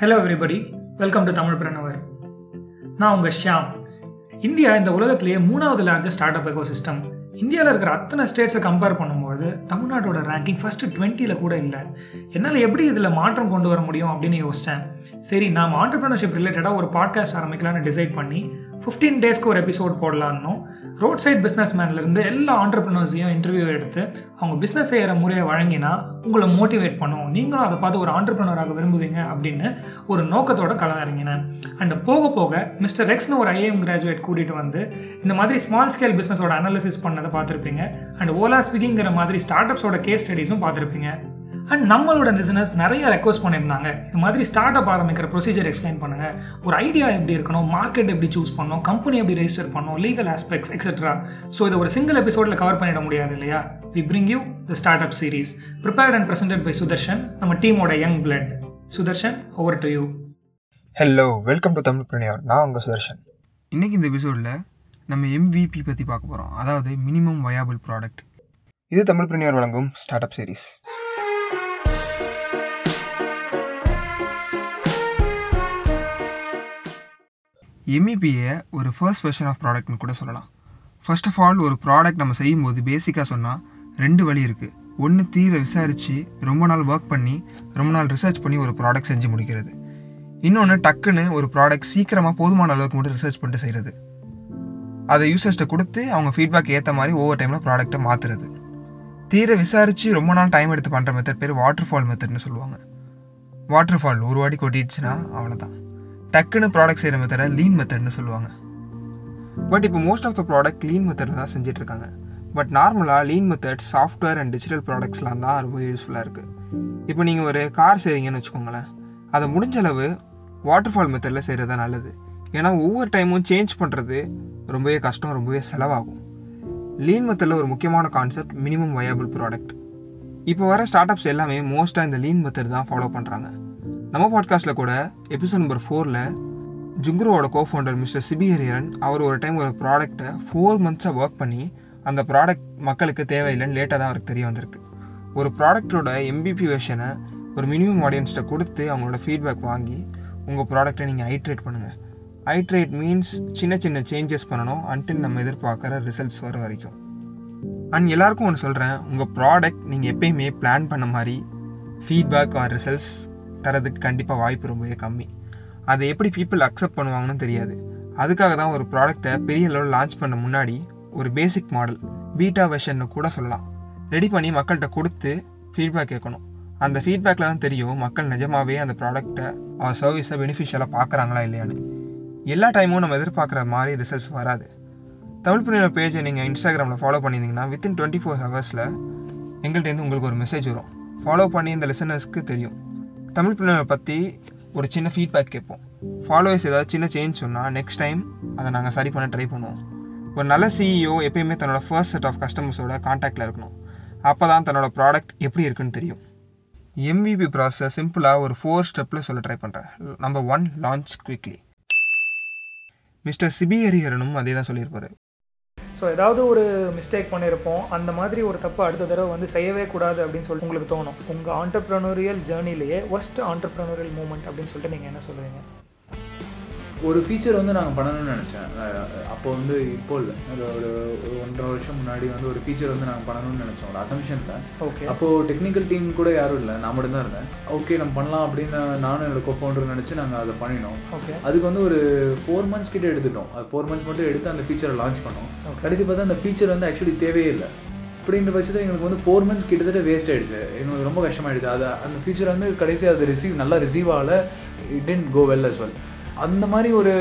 Hello everybody welcome to Tamil Pranavar நான் உங்கள் Shyam. India இந்த உலகத்திலேயே மூணாவது largest start up echo system இந்தியாவில் இருக்கிற அத்தனை ஸ்டேட்ஸை கம்பேர் பண்ணும்போது தமிழ்நாட்டோட ரேங்கிங் ஃபஸ்ட்டு டுவெண்ட்டியில் கூட இல்லை. என்னால் எப்படி இதில் மாற்றம் கொண்டு வர முடியும் அப்படின்னு யோசித்தேன் சரி நாம் ஆண்டர்பிரினர்ஷிப் ரிலேட்டடாக ஒரு பாட்காஸ்ட் ஆரம்பிக்கலாம்னு டிசைட் பண்ணி ஃபிஃப்டீன் டேஸ்க்கு ஒரு எபிசோட் போடலான்னும். ரோட் சைட் பிஸ்னஸ் மேன்லேருந்து எல்லா ஆண்டர்பிரினர்ஸையும் இன்டர்வியூ எடுத்து அவங்க பிஸ்னஸ் செய்கிற முறையை வழங்கினா உங்களை மோட்டிவேட் பண்ணும். நீங்களும் அதை பார்த்து ஒரு ஆண்டர்பிரினராக விரும்புவீங்க அப்படின்னு ஒரு நோக்கத்தோட கலந்துறங்கினேன் இறங்கினேன் அண்ட் போக போக மிஸ்டர் ரெக்ஸ்னு ஒரு ஐஏஎம் கிராஜுவேட் கூட்டிகிட்டு வந்து இந்த மாதிரி ஸ்மால் ஸ்கேல் பிஸ்னஸோட அனாலிசிஸ் பண்ணதை பார்த்துருப்பீங்க. அண்ட் ஓலா ஸ்விக்கிங்கிற மாதிரி ஸ்டார்ட் அப்ஸோட கேஸ் ஸ்டடீஸும் பார்த்துருப்பீங்க. அண்ட் நம்மளோட பிஸ்னஸ் நிறைய ரெக்வஸ்ட் பண்ணியிருந்தாங்க. இது மாதிரி ஸ்டார்ட் அப் ஆரம்பிக்கிற ப்ரொசீஜர் எக்ஸ்பிளைன் பண்ணுங்கள் ஒரு ஐடியா எப்படி இருக்கணும் மார்க்கெட் எப்படி சூஸ் பண்ணணும் கம்பெனி எப்படி ரெஜிஸ்டர் பண்ணணும் லீகல் ஆஸ்பெக்ட்ஸ் எக்ஸெட்ரா ஸோ இதை ஒரு சிங்கிள் எபிசோடில் கவர் பண்ணிட முடியாது இல்லையா? We bring you the start up series prepared and presented by Sudarshan நம்ம டீமோட young blood Sudarshan over to you hello welcome to Tamil பிரணியார் நான் உங்கள் சுதர்ஷன் இன்றைக்கி இந்த எபிசோடில் நம்ம எம்விபி பற்றி பார்க்க போகிறோம் அதாவது மினிமம் வயாபிள் ப்ராடக்ட் இது தமிழ் பிரணியார் வழங்கும் ஸ்டார்ட் அப் சீரீஸ் எம்இபியை ஒரு ஃபர்ஸ்ட் வெர்ஷன் ஆஃப் ப்ராடக்ட்னு கூட சொல்லலாம். ஃபர்ஸ்ட் ஆஃப் ஆல் ஒரு ப்ராடக்ட் நம்ம செய்யும்போது பேசிக்காக சொன்னால் ரெண்டு வழி இருக்குது ஒன்று தீர விசாரித்து ரொம்ப நாள் ஒர்க் பண்ணி ரொம்ப நாள் ரிசர்ச் பண்ணி ஒரு ப்ராடக்ட் செஞ்சு முடிக்கிறது. இன்னொன்று டக்குன்னு ஒரு ப்ராடக்ட் சீக்கிரமாக போதுமான அளவுக்கு மட்டும் ரிசர்ச் பண்ணிட்டு செய்கிறது அதை யூசர்ஸ்ட்டை கொடுத்து அவங்க ஃபீட்பேக் ஏற்ற மாதிரி ஒவ்வொரு டைமில் ப்ராடக்ட்டை மாற்றுறது தீர விசாரித்து ரொம்ப நாள் டைம் எடுத்து பண்ணுற மெத்தட் பேர் வாட்டர் ஃபால் மெத்தட்னு சொல்லுவாங்க. வாட்டர் ஃபால் ஒரு வாட்டி கொட்டிடுச்சுன்னா அவ்வளோதான் டக்குன்னு ப்ராடக்ட் செய்கிற மெத்தடை லீன் மெத்தட்னு சொல்லுவாங்க. பட் இப்போ most of the product lean method தான் செஞ்சுட்டு இருக்காங்க பட் நார்மலாக lean method software and digital ப்ராடக்ட்ஸ்லாம் தான் ரொம்ப யூஸ்ஃபுல்லாக இருக்குது இப்போ நீங்கள் ஒரு கார் செய்கிறீங்கன்னு வச்சுக்கோங்களேன். அதை முடிஞ்ச அளவு வாட்டர் ஃபால் மெத்தடில் செய்கிறது தான் நல்லது. ஏன்னா ஒவ்வொரு டைமும் சேஞ்ச் பண்ணுறது ரொம்பவே கஷ்டம் ரொம்பவே செலவாகும். லீன் மெத்தடில் ஒரு முக்கியமான கான்செப்ட் மினிமம் வயபிள் ப்ராடக்ட் இப்போ வர ஸ்டார்ட் அப்ஸ் எல்லாமே மோஸ்ட்டாக இந்த லீன் மெத்தட் தான் ஃபாலோ பண்ணுறாங்க நம்ம பாட்காஸ்ட்டில் கூட எபிசோட் நம்பர் ஃபோரில் ஜுங்குரோட கோஃபவுண்டர் மிஸ்டர் சிபி ஹரியரன் அவர் ஒரு டைம் ஒரு ப்ராடக்ட்டை ஃபோர் மந்த்ஸாக ஒர்க் பண்ணி அந்த ப்ராடக்ட் மக்களுக்கு தேவையில்லைன்னு லேட்டாக தான் அவருக்கு தெரிய வந்திருக்கு. ஒரு ப்ராடக்ட்டோட எம்பிபி வெர்ஷனை ஒரு மினிமம் ஆடியன்ஸ்ட்டை கொடுத்து அவங்களோட ஃபீட்பேக் வாங்கி உங்கள் ப்ராடக்ட்டை நீங்கள் ஹைட்ரேட் பண்ணுங்கள் ஹைட்ரேட் மீன்ஸ் சின்ன சின்ன சேஞ்சஸ் பண்ணணும் அன்டில் நம்ம எதிர்பார்க்குற ரிசல்ட்ஸ் வர வரைக்கும். அண்ட் எல்லாருக்கும் ஒன்று சொல்கிறேன் உங்கள் ப்ராடக்ட் நீங்கள் எப்பயுமே பிளான் பண்ண மாதிரி ஃபீட்பேக் ஆர் ரிசல்ட்ஸ் தரதுக்கு கண்டிப்பாக வாய்ப்பு ரொம்பவே கம்மி. அதை எப்படி பீப்புள் அக்செப்ட் பண்ணுவாங்கன்னு தெரியாது. அதுக்காக தான் ஒரு ப்ராடக்ட்டை பெரிய லெவலில் லான்ச் பண்ண முன்னாடி ஒரு பேசிக் மாடல் பீட்டா வெர்ஷன்னு கூட சொல்லலாம். ரெடி பண்ணி மக்கள்கிட்ட கொடுத்து ஃபீட்பேக் கேட்கணும். அந்த ஃபீட்பேக்கில் தான் தெரியும் மக்கள் நிஜமாகவே அந்த ப்ராடக்ட்டை ஆர் சர்வீஸை பெனிஃபிஷியலாக பார்க்குறாங்களா இல்லையான்னு. எல்லா டைமும் நம்ம எதிர்பார்க்குற மாதிரி ரிசல்ட்ஸ் வராது. தமிழ் புனிதர் பேஜை நீங்கள் இன்ஸ்டாகிராமில் ஃபாலோ பண்ணியிருந்தீங்கன்னா வித்தின் டுவெண்ட்டி ஃபோர் ஹவர்ஸில் எங்கள்கிட்டேருந்து உங்களுக்கு ஒரு மெசேஜ் வரும். ஃபாலோ பண்ணி இந்த லிசனர்ஸ்க்கு தெரியும். தமிழ் புண்ணியோட பற்றி ஒரு சின்ன ஃபீட்பேக் கேட்போம். ஃபாலோவர்ஸ் ஏதாவது சின்ன சேஞ்ச் சொன்னால் நெக்ஸ்ட் டைம் அதை நாங்கள் சரி பண்ண ட்ரை பண்ணுவோம். ஒரு நல்ல சிஇஓ எப்பயுமே தன்னோட ஃபர்ஸ்ட் செட் ஆஃப் கஸ்டமர்ஸோட காண்டாக்டில் இருக்கணும். அப்போ தான் தன்னோட ப்ராடக்ட் எப்படி இருக்குன்னு தெரியும். எம்விபி ப்ராசஸ் சிம்பிளாக ஒரு ஃபோர் ஸ்டெப்பில் சொல்ல ட்ரை பண்ணுறேன் number one launch quickly mister CB ஹரிஹரனும் அதே தான் சொல்லியிருப்பாரு. ஸோ ஏதாவது ஒரு மிஸ்டேக் பண்ணியிருப்போம் அந்த மாதிரி ஒரு தப்பு அடுத்த தடவை வந்து செய்யவே கூடாது அப்படின்னு சொல்லிட்டு உங்களுக்கு தோணும். உங்கள் ஆண்டர்ப்ரனோரியல் ஜேர்னிலேயே ஒஸ்ட் ஆண்டர்ப்ரனோரியல் மூமெண்ட் அப்படின்னு சொல்லிட்டு நீங்கள் என்ன சொல்லுவீங்க? ஒரு ஃபீச்சர் வந்து நாங்கள் பண்ணணும்னு நினச்சேன். அப்போ வந்து இப்போ இல்லை. அது ஒரு ஒரு ஒன்றரை வருஷம் முன்னாடி வந்து ஒரு ஃபீச்சர் வந்து நாங்கள் பண்ணணும்னு நினச்சோம் ஒரு அசம்ஷனில் ஓகே அப்போது டெக்னிக்கல் டீம் கூட யாரும் இல்லை. நான் மட்டும் தான் இருந்தேன். ஓகே நம்ம பண்ணலாம் அப்படின்னு நானும் என்னோட கோ ஃபவுண்டர் நினச்சி நாங்கள் அதை பண்ணினோம். ஓகே அதுக்கு வந்து ஒரு ஃபோர் மந்த்ஸ் கிட்ட எடுத்துட்டோம். அது ஃபோர் மந்த்ஸ் மட்டும் எடுத்து அந்த ஃபீச்சரை லான்ச் பண்ணோம். கடைசி பார்த்தா அந்த ஃபீச்சர் வந்து ஆக்சுவலி தேவையே இல்லை. அப்படின்ற பட்சத்தில் எங்களுக்கு வந்து ஃபோர் மந்த்ஸ் கிட்டத்தட்ட வேஸ்ட் ஆயிடுச்சு. எங்களுக்கு ரொம்ப கஷ்டமாயிடுச்சு. அது அந்த ஃபீச்சர் வந்து கடைசி அது ரிசீவ் நல்லா ரிசீவ் ஆகல. It tend go well as well அந்த மாதிரி ஒரு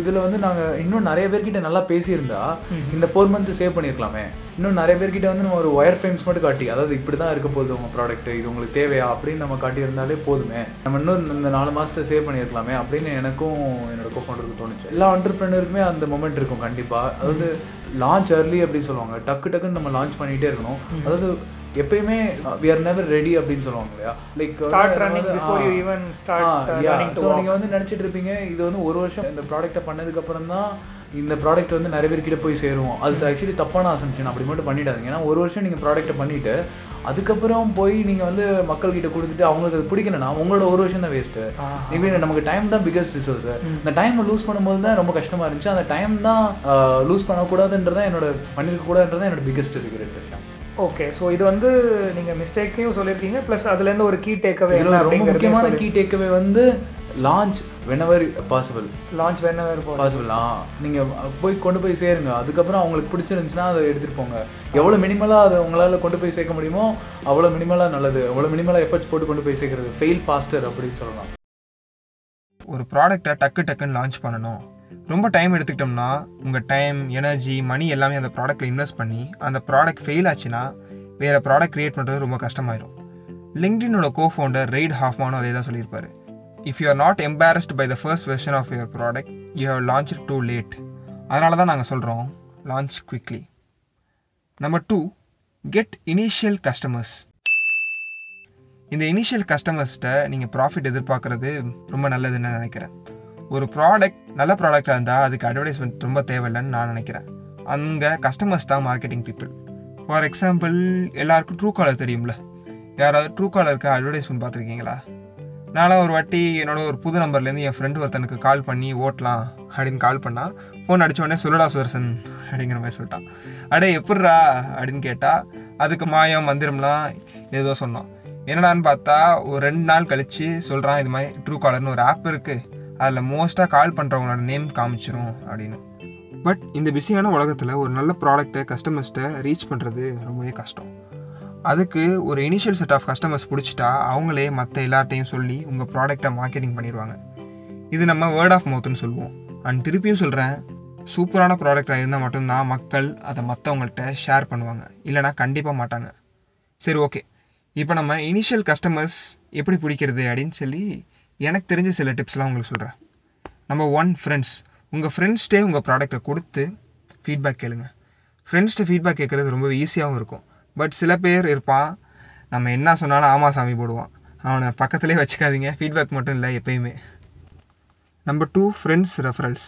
இதில் வந்து நாங்கள் இன்னும் நிறைய பேர்கிட்ட நல்லா பேசியிருந்தா இந்த ஃபோர் மந்த்ஸ் சேவ் பண்ணியிருக்கலாமே. இன்னும் நிறைய பேர்கிட்ட வந்து நம்ம ஒரு ஒயர் ஃப்ரேம்ஸ் மட்டும் காட்டி அதாவது இப்படி தான் இருக்க போகுது உங்கள் ப்ராடக்ட் இது உங்களுக்கு தேவையா அப்படின்னு நம்ம காட்டியிருந்தாலே போதுமே. நம்ம இன்னும் இந்த நாலு மாதத்தை சேவ் பண்ணியிருக்கலாமே அப்படின்னு எனக்கும் என்னோட கோஃபவுண்டருக்கு தோணுச்சு. எல்லா ஆண்டர்பிரினருக்குமே அந்த மொமெண்ட் இருக்கும் கண்டிப்பாக அதாவது லான்ச் early அப்படின்னு சொல்லுவாங்க. டக்கு டக்குன்னு நம்ம லான்ச் பண்ணிகிட்டே இருக்கணும். அதாவது எப்பயுமே வி ஆர் நெவர் ரெடி அப்படின்னு சொல்லுவாங்க இல்லையா? Like start running before you even start running so நீங்கள் வந்து நினச்சிட்டு இருப்பீங்க இது வந்து ஒரு வருஷம் இந்த ப்ராடக்ட்டை பண்ணதுக்கப்புறம் தான் இந்த ப்ராடக்ட் வந்து நிறைய பேர்கிட்ட போய் சேரும். அது ஆக்சுவலி தப்பான அசம்ஷன் அப்படி மட்டும் பண்ணிடாதீங்க. ஏன்னா ஒரு வருஷம் நீங்கள் ப்ராடக்ட்டை பண்ணிவிட்டு அதுக்கப்புறம் போய் நீங்கள் வந்து மக்கள்கிட்ட கொடுத்துட்டு அவங்களுக்கு அது பிடிக்கலன்னா உங்களோட ஒரு வருஷம் தான் வேஸ்ட்டு இப்போ நமக்கு டைம் தான் பிக்கஸ்ட் ரிசோர்ஸ் இந்த டைமை லூஸ் பண்ணும்போது தான் ரொம்ப கஷ்டமாக இருந்துச்சு. அந்த டைம் தான் லூஸ் பண்ணக்கூடாதுன்றதான் என்னோட பண்ணிருக்க கூடாதுன்றதான் என்னோட பிக்கஸ்ட் ரிக்ரெட் ஓகே ஸோ இது வந்து நீங்கள் மிஸ்டேக்கையும் சொல்லியிருக்கீங்க ப்ளஸ் அதுலேருந்து ஒரு கீ டேக்அவே இதுல ரொம்ப முக்கியமான கீ டேக்அவே வந்து லான்ச் whenever பாசிபிள் லான்ச் இருப்போம் பாசிபிள் நீங்கள் போய் கொண்டு போய் சேருங்க. அதுக்கப்புறம் அவங்களுக்கு பிடிச்சிருந்துச்சுன்னா அதை எடுத்துகிட்டு போங்க. எவ்வளோ மினிமலாக அதை உங்களால் கொண்டு போய் சேர்க்க முடியுமோ அவ்வளோ மினிமலாக நல்லது. அவ்வளோ மினிமலாக எஃபர்ட்ஸ் போட்டு கொண்டு போய் சேர்க்கறது. ஃபெயில் ஃபாஸ்டர் அப்படின்னு சொல்லலாம். ஒரு ப்ராடக்டை டக்கு டக்குன்னு லான்ச் பண்ணணும். ரொம்ப டைம் எடுத்துக்கிட்டோம்னா உங்கள் டைம் எனர்ஜி மணி எல்லாமே அந்த ப்ராடக்ட்டில் இன்வெஸ்ட் பண்ணி அந்த ப்ராடக்ட் ஃபெயில் ஆச்சுன்னா வேறு ப்ராடக்ட் க்ரியேட் பண்ணுறது ரொம்ப கஷ்டமாயிரும். லிங்க்டினோட கோ ஃபவுண்டர் ரெய்ட் ஹாஃப்மானும் அதே தான் சொல்லியிருப்பாரு. If you are not embarrassed by the first version of your product you have launch too late அதனால தான் நாங்கள் சொல்கிறோம் launch quickly number two get initial customers இந்த இனிஷியல் கஸ்டமர்ஸ்கிட்ட நீங்கள் ப்ராஃபிட் எதிர்பார்க்குறது ரொம்ப நல்லதுன்னு நான் நினைக்கிறேன். ஒரு ப்ராடக்ட் நல்ல ப்ராடக்டாக இருந்தால் அதுக்கு அட்வர்டைஸ்மெண்ட் ரொம்ப தேவையில்லைன்னு நான் நினைக்கிறேன். அங்கே கஸ்டமர்ஸ் தான் மார்க்கெட்டிங் பீப்புள் ஃபார் எக்ஸாம்பிள் எல்லாருக்கும் ட்ரூ காலர் தெரியும்ல? யாராவது ட்ரூ காலருக்கு அட்வர்டைஸ்மெண்ட் பார்த்துருக்கீங்களா? நானும் ஒரு வாட்டி என்னோட ஒரு புது நம்பர்லேருந்து என் ஃப்ரெண்டு ஒருத்தனுக்கு கால் பண்ணி ஓட்டலாம் அப்படின்னு கால் பண்ணால் ஃபோன் அடிச்ச உடனே சொல்லடா சுதர்சன் அப்படிங்கிற மாதிரி சொல்லிட்டான். அடே எப்பட்றா அப்படின்னு கேட்டால் அதுக்கு மாயம் மந்திரம்லாம் ஏதோ சொன்னோம் என்னடான்னு பார்த்தா ஒரு ரெண்டு நாள் கழித்து சொல்கிறான் இது மாதிரி ட்ரூ காலர்னு ஒரு ஆப் இருக்குது அதில் மோஸ்ட்டாக கால் பண்ணுறவங்களோட நேம் காமிச்சிரும் அப்படின்னு. பட் இந்த பிஸியான உலகத்தில் ஒரு நல்ல ப்ராடக்ட்டை கஸ்டமர்ஸ்ட்டை ரீச் பண்ணுறது ரொம்பவே கஷ்டம். அதுக்கு ஒரு இனிஷியல் செட் ஆஃப் கஸ்டமர்ஸ் பிடிச்சிட்டா அவங்களே மற்ற எல்லார்ட்டையும் சொல்லி உங்கள் ப்ராடக்டை மார்க்கெட்டிங் பண்ணிடுவாங்க இது நம்ம வேர்ட் ஆஃப் மவுத்துன்னு சொல்லுவோம். அண்ட் திருப்பியும் சொல்கிறேன் சூப்பரான ப்ராடக்டாக இருந்தால் மட்டும்தான் மக்கள் அதை மற்றவங்கள்ட்ட ஷேர் பண்ணுவாங்க. இல்லைனா கண்டிப்பாக மாட்டாங்க. சரி ஓகே இப்போ நம்ம இனிஷியல் கஸ்டமர்ஸ் எப்படி பிடிக்கிறது அப்படின்னு சொல்லி எனக்கு தெரிஞ்ச சில டிப்ஸ்லாம் உங்களுக்கு சொல்கிறேன் நம்பர் ஒன் ஃப்ரெண்ட்ஸ் உங்கள் ஃப்ரெண்ட்ஸ்டே உங்கள் ப்ராடக்ட்டை கொடுத்து ஃபீட்பேக் கேளுங்க. ஃப்ரெண்ட்ஸ்ட்டு ஃபீட்பேக் கேட்குறது ரொம்ப ஈஸியாகவும் இருக்கும். பட் சில பேர் இருப்பான் நம்ம என்ன சொன்னாலும் ஆமா சாமி போடுவான். அவனை பக்கத்துலேயே வச்சுக்காதீங்க. ஃபீட்பேக் மட்டும் இல்லை எப்பயுமே. நம்பர் டூ ஃப்ரெண்ட்ஸ் ரெஃபரல்ஸ்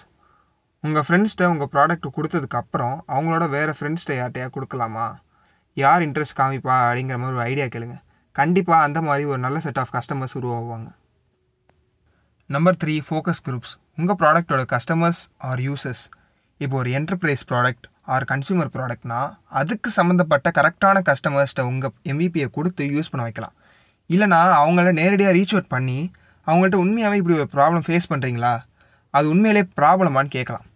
உங்கள் ஃப்ரெண்ட்ஸ்கிட்ட உங்கள் ப்ராடக்ட் கொடுத்ததுக்கு அப்புறம் அவங்களோட வேறு ஃப்ரெண்ட்ஸ்கிட்ட யார்ட்டையா கொடுக்கலாமா? யார் இன்ட்ரெஸ்ட் காமிப்பா அப்படிங்கிற மாதிரி ஒரு ஐடியா கேளுங்க. கண்டிப்பாக அந்த மாதிரி ஒரு நல்ல செட் ஆஃப் கஸ்டமர்ஸ் உருவாகுவாங்க நம்பர் த்ரீ ஃபோக்கஸ் குரூப்ஸ் உங்கள் ப்ராடக்ட்டோட கஸ்டமர்ஸ் ஆர் யூசர்ஸ் இப்போ ஒரு என்டர்பிரைஸ் ப்ராடக்ட் ஆர் கன்சியூமர் ப்ராடக்ட்னா அதுக்கு சம்மந்தப்பட்ட கரெக்டான கஸ்டமர்ஸ்கிட்ட உங்கள் எம்பிபியை கொடுத்து யூஸ் பண்ண வைக்கலாம். இல்லைனா அவங்கள நேரடியாக ரீச் அவுட் பண்ணி அவங்கள்ட்ட உண்மையாகவே இப்படி ஒரு ப்ராப்ளம் ஃபேஸ் பண்ணுறீங்களா அது உண்மையிலே ப்ராப்ளமான்னு கேட்கலாம்.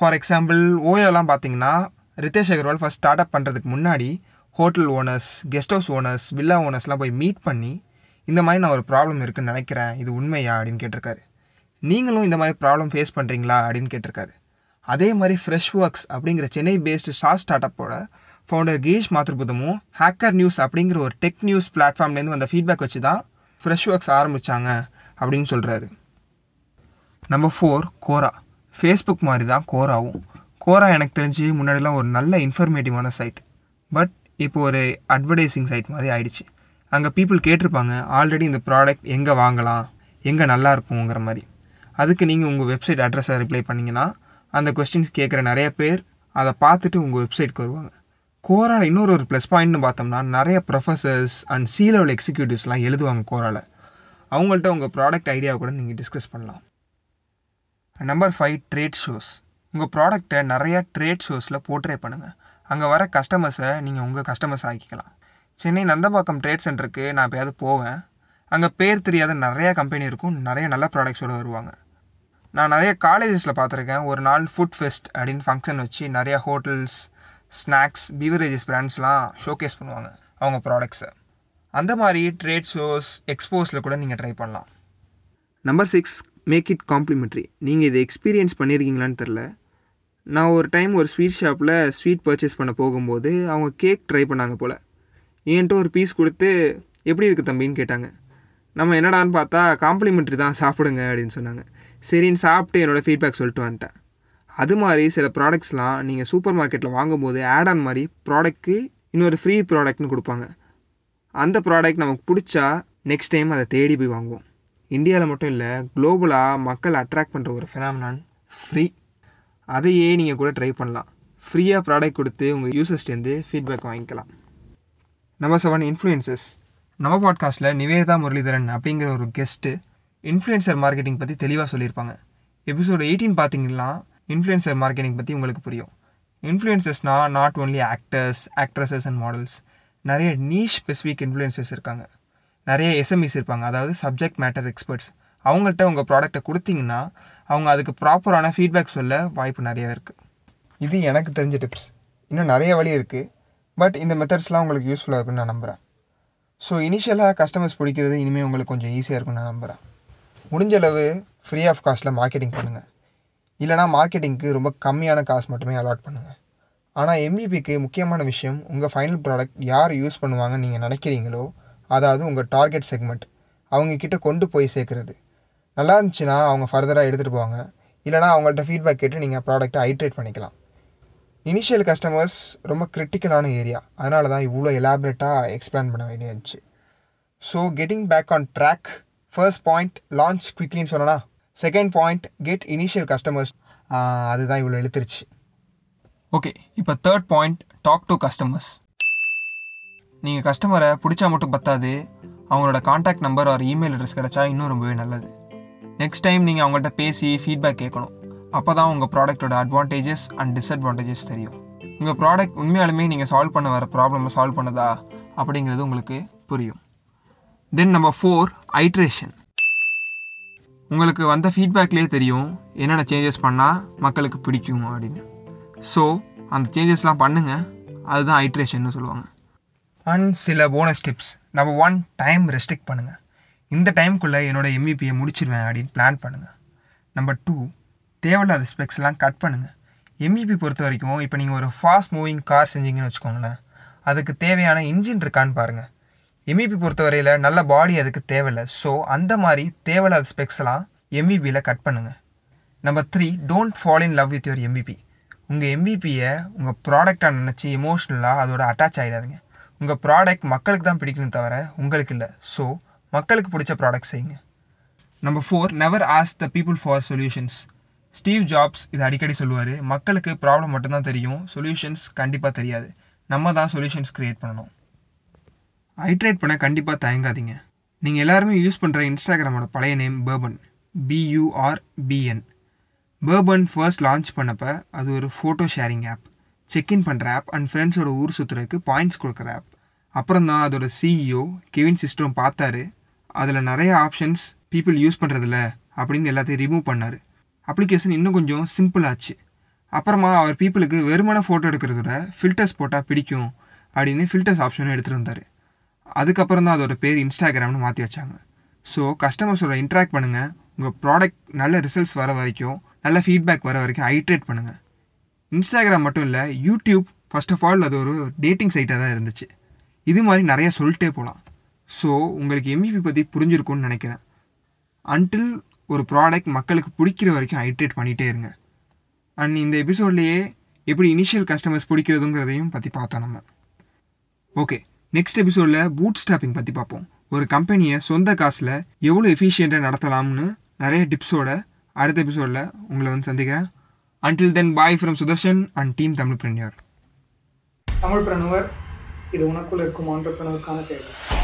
ஃபார் எக்ஸாம்பிள் ஓயோலாம் பார்த்தீங்கன்னா Ritesh Agarwal first start up பண்ணுறதுக்கு முன்னாடி hotel owners guest house owners villa ஓனர்ஸ்லாம் போய் மீட் பண்ணி இந்த மாதிரி நான் ஒரு ப்ராப்ளம் இருக்குன்னு நினைக்கிறேன். இது உண்மையா? அப்படின்னு கேட்டிருக்காரு. நீங்களும் இந்த மாதிரி ப்ராப்ளம் ஃபேஸ் பண்ணுறீங்களா அப்படின்னு கேட்டிருக்காரு. அதே மாதிரி ஃப்ரெஷ் ஒர்க்ஸ் அப்படிங்கிற சென்னை பேஸ்டு ஷா ஸ்டார்ட் அப்போட ஃபவுண்டர் கீஷ் மாத்ருபுதமும் ஹேக்கர் நியூஸ் அப்படிங்கிற ஒரு டெக் நியூஸ் பிளாட்ஃபார்ம்லேருந்து வந்த ஃபீட்பேக் வச்சு தான் ஃப்ரெஷ் ஒர்க்ஸ் ஆரம்பித்தாங்க அப்படின்னு சொல்கிறாரு நம்பர் ஃபோர் கோரா ஃபேஸ்புக் மாதிரி தான் கோராவும் கோரா எனக்கு தெரிஞ்சு முன்னாடிலாம் ஒரு நல்ல இன்ஃபர்மேட்டிவான சைட் பட் இப்போ ஒரு அட்வர்டைசிங் சைட் மாதிரி ஆயிடுச்சு. அங்கே பீப்புள் கேட்டிருப்பாங்க ஆல்ரெடி இந்த ப்ராடக்ட் எங்கே வாங்கலாம்? எங்கே நல்லா இருக்குங்கிற மாதிரி. அதுக்கு நீங்கள் உங்கள் வெப்சைட் அட்ரஸை ரிப்ளை பண்ணிங்கன்னா அந்த கொஸ்டின்ஸ் கேட்குற நிறைய பேர் அதை பார்த்துட்டு உங்கள் வெப்சைட்க்கு வருவாங்க. கோரால இன்னொரு ஒரு ப்ளஸ் பாயிண்ட்னு பார்த்தோம்னா நிறைய ப்ரொஃபஸர்ஸ் அண்ட் சி லெவல் எக்ஸிக்யூட்டிவ்ஸ்லாம் எழுதுவாங்க கோரால அவங்கள்ட்ட உங்கள் ப்ராடக்ட் ஐடியா கூட நீங்கள் டிஸ்கஸ் பண்ணலாம். நம்பர் ஃபைவ் ட்ரேட் ஷோஸ் உங்கள் ப்ராடக்டை நிறையா ட்ரேட் ஷோஸில் போர்ட்ரே பண்ணுங்கள் அங்கே வர கஸ்டமர்ஸை நீங்கள் உங்கள் கஸ்டமர்ஸ் ஆக்கிக்கலாம். சென்னை நந்தம்பாக்கம் ட்ரேட் சென்டருக்கு நான் எப்போயாவது போவேன். அங்கே பேர் தெரியாத நிறையா கம்பெனி இருக்கும். நிறைய நல்ல ப்ராடக்ட்ஸோடு வருவாங்க. நான் நிறைய காலேஜஸில் பார்த்துருக்கேன். ஒரு நாள் ஃபுட் ஃபெஸ்ட் அப்படின்னு ஃபங்க்ஷன் வச்சு நிறைய ஹோட்டல்ஸ் ஸ்நாக்ஸ் பீவரேஜஸ் பிராண்ட்ஸ்லாம் ஷோகேஸ் பண்ணுவாங்க. அவங்க ப்ராடக்ட்ஸை அந்த மாதிரி ட்ரேட் ஷோஸ் எக்ஸ்போஸில் கூட நீங்கள் ட்ரை பண்ணலாம். Number six make it complimentary நீங்கள் இதை எக்ஸ்பீரியன்ஸ் பண்ணியிருக்கீங்களான்னு தெரில நான் ஒரு டைம் ஒரு ஸ்வீட் ஷாப்பில் ஸ்வீட் பர்ச்சேஸ் பண்ண போகும்போது அவங்க கேக் ட்ரை பண்ணாங்க போல். என்கிட்ட ஒரு பீஸ் கொடுத்து எப்படி இருக்குது தம்பின்னு கேட்டாங்க. நம்ம என்னடான்னு பார்த்தா காம்ப்ளிமெண்ட்ரி தான் சாப்பிடுங்க அப்படின்னு சொன்னாங்க. சரின்னு சாப்பிட்டு என்னோடய ஃபீட்பேக் சொல்லிட்டு வந்துட்டேன். அது மாதிரி சில ப்ராடக்ட்ஸ்லாம் நீங்கள் சூப்பர் மார்க்கெட்டில் வாங்கும்போது ஆட் ஆன் மாதிரி ப்ராடக்ட்க்கு இன்னொரு ஃப்ரீ ப்ராடக்ட்னு கொடுப்பாங்க. அந்த ப்ராடக்ட் நமக்கு பிடிச்சா நெக்ஸ்ட் டைம் அதை தேடி போய் வாங்குவோம். இந்தியாவில் மட்டும் இல்லை குளோபலாக மக்கள் அட்ராக்ட் பண்ணுற ஒரு ஃபினாமினான் ஃப்ரீ அதையே நீங்கள் கூட ட்ரை பண்ணலாம். ஃப்ரீயாக ப்ராடக்ட் கொடுத்து உங்கள் யூசர்ஸ்டேருந்து ஃபீட்பேக் வாங்கிக்கலாம். நம்பர் செவன் இன்ஃப்ளூயன்சஸ் நம்ம பாட்காஸ்ட்டில் நிவேதா முரளிதரன் அப்படிங்கிற ஒரு கெஸ்ட்டு இன்ஃப்ளூயன்சர் மார்க்கெட்டிங் பற்றி தெளிவாக சொல்லியிருப்பாங்க. எபிசோடு எயிட்டீன் பார்த்தீங்கன்னா இன்ஃப்ளூயன்சர் மார்க்கெட்டிங் பற்றி உங்களுக்கு புரியும். இன்ஃப்ளூயன்சஸ்னால் not only actors actresses and models நிறைய நீஷ் ஸ்பெசிஃபிக் இன்ஃப்ளூயன்சஸ் இருக்காங்க. நிறைய எஸ்எம்இஸ் இருப்பாங்க. அதாவது சப்ஜெக்ட் மேட்டர் எக்ஸ்பர்ட்ஸ் அவங்கள்ட்ட உங்கள் ப்ராடக்ட்டை கொடுத்தீங்கன்னா அவங்க அதுக்கு ப்ராப்பரான ஃபீட்பேக் சொல்ல வாய்ப்பு நிறைய இருக்குது இது எனக்கு தெரிஞ்ச டிப்ஸ் இன்னும் நிறைய வழி இருக்குது பட் இந்த மெத்தட்ஸ்லாம் உங்களுக்கு யூஸ்ஃபுல்லாக இருக்குன்னு நான் நம்புகிறேன் ஸோ இனிஷியலாக கஸ்டமர்ஸ் பிடிக்கிறது இனிமேல் உங்களுக்கு கொஞ்சம் ஈஸியாக இருக்கும்னு நான் நம்புகிறேன் முடிஞ்ச அளவு ஃப்ரீ ஆஃப் காஸ்ட்டில் மார்க்கெட்டிங் பண்ணுங்கள் இல்லைனா மார்க்கெட்டிங்க்கு ரொம்ப கம்மியான காசு மட்டுமே அலாட் பண்ணுங்கள் ஆனால் எம்பிபிக்கு முக்கியமான விஷயம் உங்கள் ஃபைனல் ப்ராடக்ட் யார் யூஸ் பண்ணுவாங்கன்னு நீங்கள் நினைக்கிறீங்களோ அதாவது உங்கள் டார்கெட் செக்மெண்ட் அவங்கக்கிட்ட கொண்டு போய் சேர்க்குறது. நல்லா இருந்துச்சுன்னா அவங்க ஃபர்தராக எடுத்துகிட்டு போவாங்க. இல்லைனா அவங்கள்ட்ட ஃபீட்பேக் கேட்டு நீங்கள் ப்ராடக்ட்டை ஹைட்ரேட் பண்ணிக்கலாம். இனிஷியல் கஸ்டமர்ஸ் ரொம்ப கிரிட்டிக்கலான ஏரியா அதனால தான் இவ்வளோ எலாபரேட்டாக எக்ஸ்பிளைன் பண்ண வேண்டியிருந்துச்சு so getting back on track first point launch குவிக்லின்னு சொன்னா second point get initial customers அதுதான் இவ்வளோ இழுத்துருச்சு. ஓகே இப்போ third point talk to customers நீங்கள் கஸ்டமரை பிடிச்சா மட்டும் பத்தாது அவங்களோட காண்டாக்ட் நம்பர் ஒரு இமெயில் அட்ரஸ் கிடச்சா இன்னும் ரொம்பவே நல்லது. நெக்ஸ்ட் டைம் நீங்கள் அவங்கள்ட்ட பேசி ஃபீட்பேக் கேட்கணும். அப்போ தான் உங்கள் ப்ராடக்ட்டோட அட்வான்டேஜஸ் அண்ட் டிஸ்அட்வான்டேஜஸ் தெரியும். உங்கள் ப்ராடக்ட் உண்மையாலுமே நீங்கள் சால்வ் பண்ண வர ப்ராப்ளமை சால்வ் பண்ணதா? அப்படிங்கிறது உங்களுக்கு புரியும். தென் நம்பர் ஃபோர் ஐட்ரேஷன் உங்களுக்கு வந்த ஃபீட்பேக்லேயே தெரியும் என்னென்ன சேஞ்சஸ் பண்ணால் மக்களுக்கு பிடிக்கும் அப்படின்னு. ஸோ அந்த சேஞ்சஸ்லாம் பண்ணுங்கள் அதுதான் ஐட்ரேஷன்னு சொல்லுவாங்க. அண்ட் சில bonus tips number one time restrict பண்ணுங்கள் இந்த டைம்குள்ளே என்னோட எம்இபியை முடிச்சிருவேன் அப்படின்னு பிளான் பண்ணுங்கள் நம்பர் டூ தேவையில்லாத ஸ்பெக்ஸ்லாம் கட் பண்ணுங்கள் எம்இபி பொறுத்த வரைக்கும் இப்போ நீங்கள் ஒரு ஃபாஸ்ட் மூவிங் கார் செஞ்சீங்கன்னு வச்சுக்கோங்களேன் அதுக்கு தேவையான இன்ஜின் இருக்கான்னு பாருங்கள் எம்இபி பொறுத்தவரையில் நல்ல பாடி அதுக்கு தேவையில்லை. ஸோ அந்த மாதிரி தேவையில்லாத ஸ்பெக்ஸ்லாம் எம்இபியில் கட் பண்ணுங்கள் number three don't fall in love with your MVP உங்கள் எம்பிபியை உங்கள் ப்ராடக்டாக நினச்சி எமோஷ்னலாக அதோட அட்டாச் ஆகிடாதுங்க உங்கள் ப்ராடக்ட் மக்களுக்கு தான் பிடிக்கணும் தவிர உங்களுக்கு இல்லை. ஸோ மக்களுக்கு பிடிச்ச ப்ராடக்ட் செய்யுங்க. Number four never ask the people for solutions Steve Jobs இது அடிக்கடி சொல்லுவார் மக்களுக்கு ப்ராப்ளம் மட்டும்தான் தெரியும் சொல்யூஷன்ஸ் கண்டிப்பாக தெரியாது. நம்ம தான் சொல்யூஷன்ஸ் க்ரியேட் பண்ணணும். ஹைட்ரேட் பண்ண கண்டிப்பாக தயங்காதீங்க. நீங்கள் எல்லாருமே யூஸ் பண்ணுற இன்ஸ்டாகிராமோட பழைய name Burbn B U R B N Burbn first launch பண்ணப்போ அது ஒரு photo sharing app check in பண்ணுற ஆப் அண்ட் ஃப்ரெண்ட்ஸோட ஊர் சுற்றுறதுக்கு பாயிண்ட்ஸ் கொடுக்குற ஆப் அப்புறம் தான் அதோட சிஇஓ கெவின் சிஸ்டம் பார்த்தாரு. அதில் நிறைய ஆப்ஷன்ஸ் பீப்புள் யூஸ் பண்ணுறதில்ல அப்படின்னு எல்லாத்தையும் ரிமூவ் பண்ணார். அப்ளிகேஷன் இன்னும் கொஞ்சம் சிம்பிள் ஆச்சு. அப்புறமா அவர் பீப்புளுக்கு வெறுமன ஃபோட்டோ எடுக்கிறதோட ஃபில்டர்ஸ் போட்டால் பிடிக்கும் அப்படின்னு ஃபில்டர்ஸ் ஆப்ஷனும் எடுத்துகிட்டு வந்தார். அதுக்கப்புறம் தான் அதோட பேர் இன்ஸ்டாகிராம்னு மாற்றி வச்சாங்க. ஸோ கஸ்டமர்ஸோட இன்ட்ராக்ட் பண்ணுங்கள் உங்கள் ப்ராடக்ட் நல்ல ரிசல்ட்ஸ் வர வரைக்கும் நல்ல ஃபீட்பேக் வர வரைக்கும் ஹைட்ரேட் பண்ணுங்கள் இன்ஸ்டாகிராம் மட்டும் இல்லை யூடியூப் ஃபர்ஸ்ட் ஆஃப் ஆல் அது ஒரு டேட்டிங் சைட்டாக தான் இருந்துச்சு. இது மாதிரி நிறைய சொல்லிட்டே போகலாம் ஸோ உங்களுக்கு எம்இபி பற்றி புரிஞ்சிருக்கும்னு நினைக்கிறேன். அன்டில் ஒரு ப்ராடக்ட் மக்களுக்கு பிடிக்கிற வரைக்கும் ஹைட்ரேட் பண்ணிகிட்டே இருங்க. அண்ட் இந்த எபிசோட்லேயே எப்படி இனிஷியல் கஸ்டமர்ஸ் பிடிக்கிறதுங்கிறதையும் பற்றி பார்த்தோம் நம்ம. ஓகே நெக்ஸ்ட் எபிசோடில் பூட் ஸ்டாப்பிங் பற்றி பார்ப்போம். ஒரு கம்பெனியை சொந்த காசில் எவ்வளோ எஃபிஷியண்ட்டாக நடத்தலாம்னு நிறைய டிப்ஸோட அடுத்த எபிசோடில் உங்களை வந்து சந்திக்கிறேன். Until then bye from Sudarshan and team Tamil Preneur Tamil Preneur இது உனக்குள்ள இருக்கும் ஆண்டர்பிரனருக்கான தேவை.